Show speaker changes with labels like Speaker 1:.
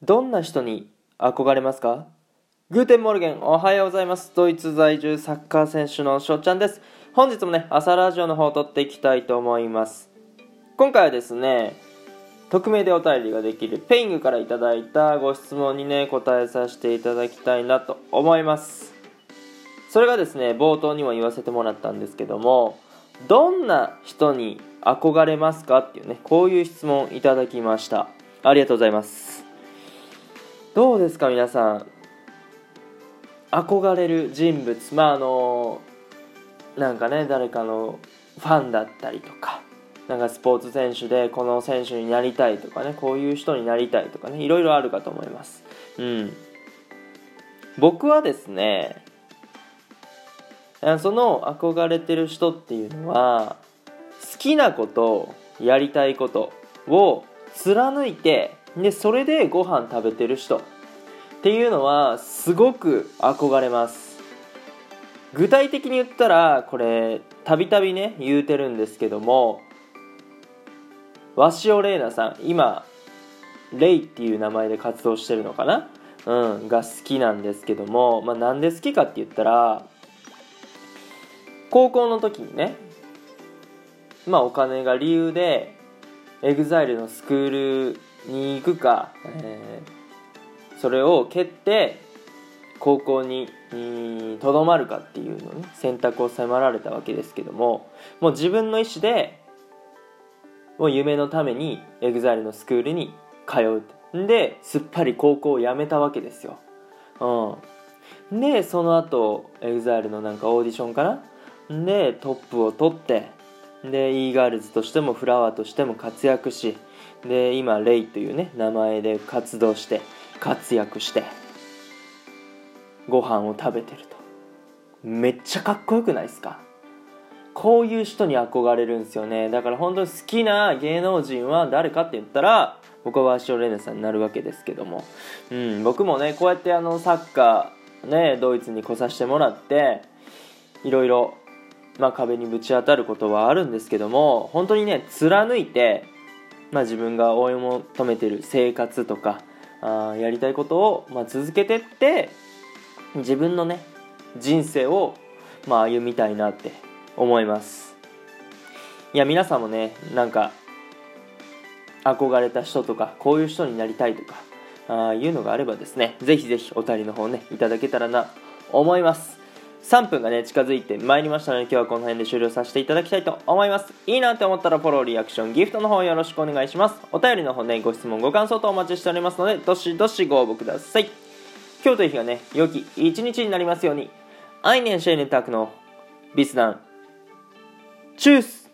Speaker 1: どんな人に憧れますか？ Guten Morgen おはようございます。ドイツ在住サッカー選手のしょっちゃんです。本日もね朝ラジオの方を撮っていきたいと思います。今回はですね匿名でお便りができる Peing からいただいたご質問にね答えさせていただきたいなと思います。それがですね冒頭にも言わせてもらったんですけどもどんな人に憧れますか？っていうねこういう質問いただきました。ありがとうございます。どうですか皆さん？憧れる人物まああのなんかね誰かのファンだったりとか。なんかスポーツ選手でこの選手になりたいとかねこういう人になりたいとかねいろいろあるかと思います。うん。僕はですねその憧れてる人っていうのは好きなことやりたいことを貫いてでそれでご飯食べてる人。っていうのはすごく憧れます。具体的に言ったらこれたびたびね言うてるんですけども鷲尾玲奈さん今レイっていう名前で活動してるのかな？うんが好きなんですけどもまあなんで好きかって言ったら高校の時にねまあお金が理由で EXILE のスクールに行くか、えー、それを蹴って高校にとどまるかっていうのね選択を迫られたわけですけどももう自分の意思でもう夢のために EXILE のスクールに通うんですっぱり高校を辞めたわけですよ、うん、でその後 EXILE のなんかオーディションかな？でトップを取ってで e ガールズとしてもフラワーとしても活躍しで今レイというね名前で活動して活躍してご飯を食べてると。めっちゃかっこよくないですか？こういう人に憧れるんですよね。だから本当に好きな芸能人は誰かって言ったら僕は鷲尾玲奈さんになるわけですけども、うん、僕もねこうやってあのサッカーねドイツに来させてもらっていろいろまあ、壁にぶち当たることはあるんですけども本当にね貫いて、まあ、自分が追い求めてる生活とかあやりたいことを、まあ、続けてって自分のね人生を、まあ、歩みたいなって思います。いや皆さんもねなんか憧れた人とかこういう人になりたいとかあいうのがあればですねぜひぜひお便りの方ねいただけたらな思います。3分がね、近づいてまいりましたので、今日はこの辺で終了させていただきたいと思います。いいなって思ったらフォロー、リアクション、ギフトの方よろしくお願いします。お便りの方ね、ご質問、ご感想とお待ちしておりますので、どしどしご応募ください。今日という日がね、良き一日になりますように、アイネンシェイネタクのビスダン、チュース